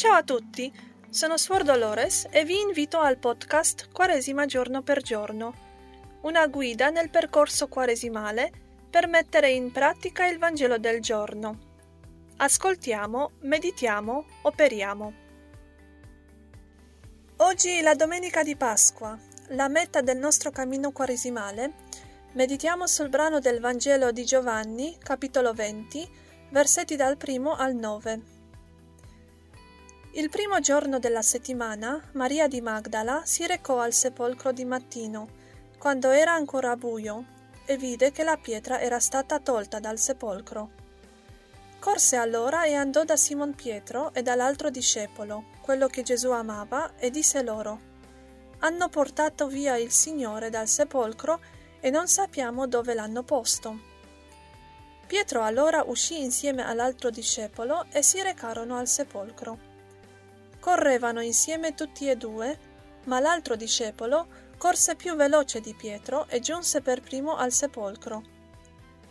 Ciao a tutti, sono Suor Dolores e vi invito al podcast Quaresima giorno per giorno, una guida nel percorso quaresimale per mettere in pratica il Vangelo del giorno. Ascoltiamo, meditiamo, operiamo. Oggi la domenica di Pasqua, la meta del nostro cammino quaresimale, meditiamo sul brano del Vangelo di Giovanni, capitolo 20, versetti dal primo al 9. Il primo giorno della settimana, Maria di Magdala si recò al sepolcro di mattino, quando era ancora buio, e vide che la pietra era stata tolta dal sepolcro. Corse allora e andò da Simon Pietro e dall'altro discepolo, quello che Gesù amava, e disse loro: Hanno portato via il Signore dal sepolcro e non sappiamo dove l'hanno posto. Pietro allora uscì insieme all'altro discepolo e si recarono al sepolcro. Correvano insieme tutti e due, ma l'altro discepolo corse più veloce di Pietro e giunse per primo al sepolcro.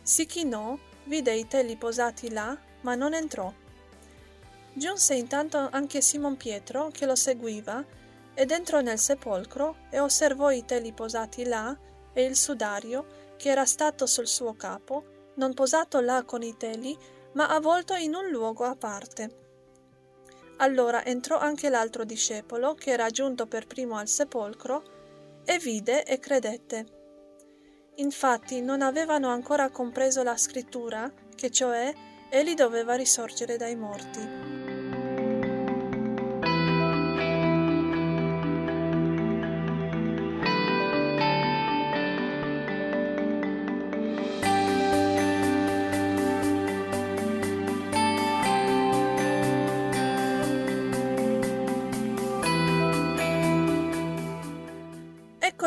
Si chinò, vide i teli posati là, ma non entrò. Giunse intanto anche Simon Pietro, che lo seguiva, ed entrò nel sepolcro e osservò i teli posati là e il sudario che era stato sul suo capo, non posato là con i teli, ma avvolto in un luogo a parte. Allora entrò anche l'altro discepolo, che era giunto per primo al sepolcro, e vide e credette. Infatti non avevano ancora compreso la scrittura, che cioè egli doveva risorgere dai morti.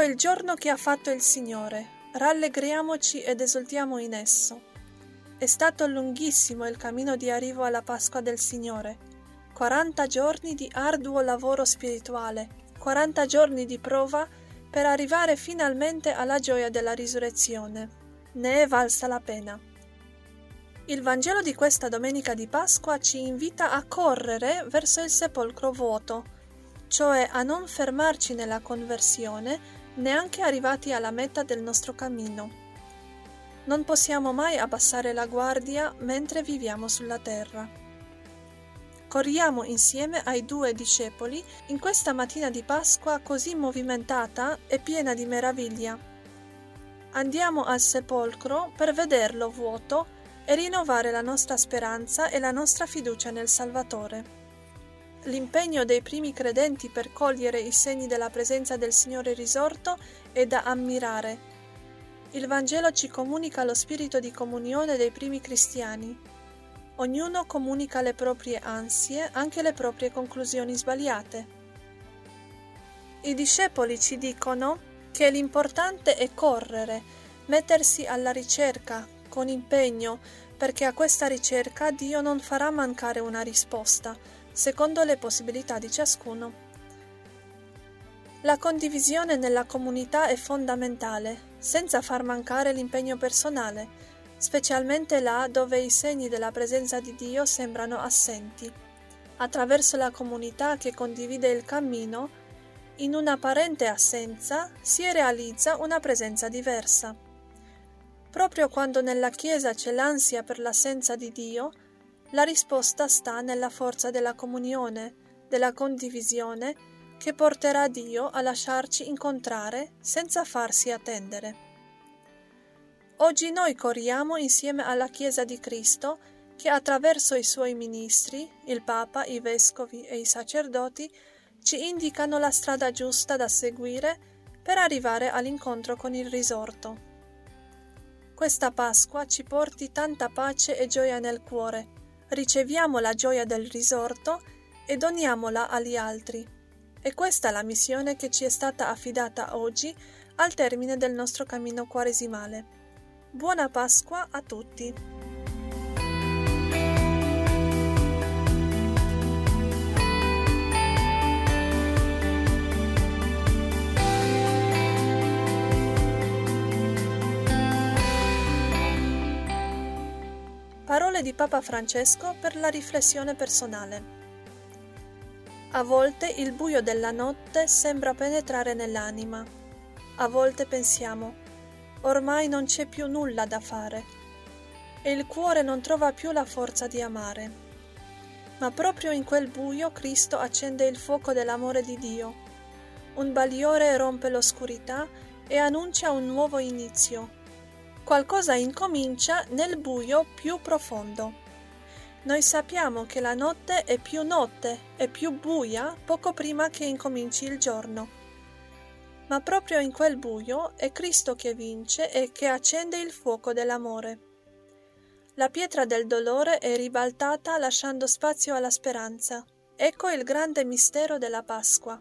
Ecco il giorno che ha fatto il Signore, rallegriamoci ed esultiamo in esso. È stato lunghissimo il cammino di arrivo alla Pasqua del Signore, 40 giorni di arduo lavoro spirituale, 40 giorni di prova per arrivare finalmente alla gioia della risurrezione. Ne è valsa la pena. Il Vangelo di questa domenica di Pasqua ci invita a correre verso il sepolcro vuoto, cioè a non fermarci nella conversione neanche arrivati alla meta del nostro cammino. Non possiamo mai abbassare la guardia mentre viviamo sulla terra. Corriamo insieme ai due discepoli in questa mattina di Pasqua così movimentata e piena di meraviglia. Andiamo al sepolcro per vederlo vuoto e rinnovare la nostra speranza e la nostra fiducia nel Salvatore. L'impegno dei primi credenti per cogliere i segni della presenza del Signore risorto è da ammirare. Il Vangelo ci comunica lo spirito di comunione dei primi cristiani. Ognuno comunica le proprie ansie, anche le proprie conclusioni sbagliate. I discepoli ci dicono che l'importante è correre, mettersi alla ricerca, con impegno, perché a questa ricerca Dio non farà mancare una risposta, secondo le possibilità di ciascuno. La condivisione nella comunità è fondamentale, senza far mancare l'impegno personale, specialmente là dove i segni della presenza di Dio sembrano assenti. Attraverso la comunità che condivide il cammino, in un'apparente assenza si realizza una presenza diversa. Proprio quando nella Chiesa c'è l'ansia per l'assenza di Dio, la risposta sta nella forza della comunione, della condivisione, che porterà Dio a lasciarci incontrare senza farsi attendere. Oggi noi corriamo insieme alla Chiesa di Cristo che attraverso i suoi ministri, il Papa, i vescovi e i sacerdoti, ci indicano la strada giusta da seguire per arrivare all'incontro con il risorto. Questa Pasqua ci porti tanta pace e gioia nel cuore riceviamo la gioia del risorto e doniamola agli altri. E questa è la missione che ci è stata affidata oggi al termine del nostro cammino quaresimale. Buona Pasqua a tutti! Parole di Papa Francesco per la riflessione personale. A volte il buio della notte sembra penetrare nell'anima. A volte pensiamo, ormai non c'è più nulla da fare. E il cuore non trova più la forza di amare. Ma proprio in quel buio Cristo accende il fuoco dell'amore di Dio. Un bagliore rompe l'oscurità e annuncia un nuovo inizio. Qualcosa incomincia nel buio più profondo. Noi sappiamo che la notte è più notte e più buia poco prima che incominci il giorno. Ma proprio in quel buio è Cristo che vince e che accende il fuoco dell'amore. La pietra del dolore è ribaltata lasciando spazio alla speranza. Ecco il grande mistero della Pasqua.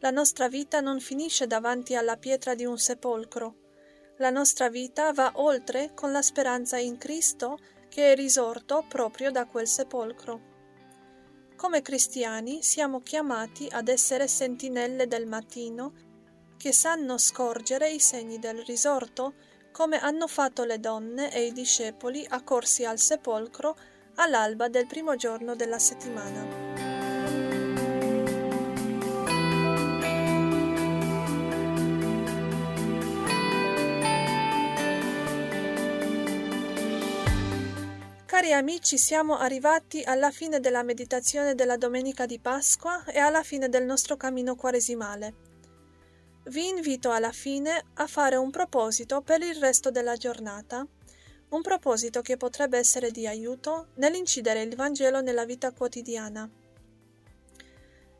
La nostra vita non finisce davanti alla pietra di un sepolcro. La nostra vita va oltre con la speranza in Cristo che è risorto proprio da quel sepolcro. Come cristiani siamo chiamati ad essere sentinelle del mattino che sanno scorgere i segni del risorto come hanno fatto le donne e i discepoli accorsi al sepolcro all'alba del primo giorno della settimana. Cari amici, siamo arrivati alla fine della meditazione della domenica di Pasqua e alla fine del nostro cammino quaresimale. Vi invito alla fine a fare un proposito per il resto della giornata, un proposito che potrebbe essere di aiuto nell'incidere il Vangelo nella vita quotidiana.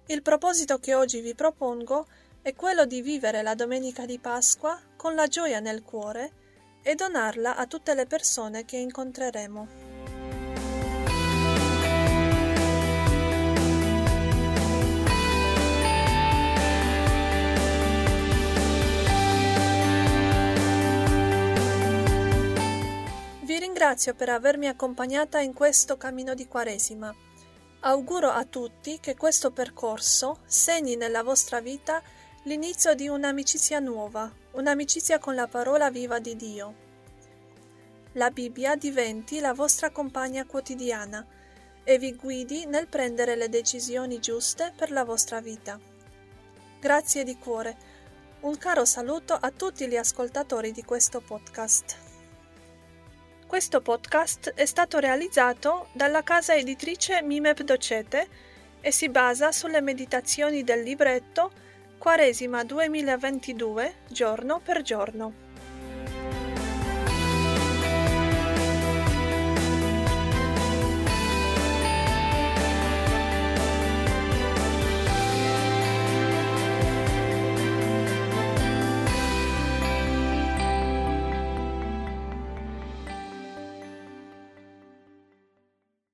Il proposito che oggi vi propongo è quello di vivere la domenica di Pasqua con la gioia nel cuore e donarla a tutte le persone che incontreremo. Ringrazio per avermi accompagnata in questo cammino di Quaresima. Auguro a tutti che questo percorso segni nella vostra vita l'inizio di un'amicizia nuova, un'amicizia con la parola viva di Dio. La Bibbia diventi la vostra compagna quotidiana e vi guidi nel prendere le decisioni giuste per la vostra vita. Grazie di cuore. Un caro saluto a tutti gli ascoltatori di questo podcast. Questo podcast è stato realizzato dalla casa editrice Mimep Docete e si basa sulle meditazioni del libretto Quaresima 2022 giorno per giorno.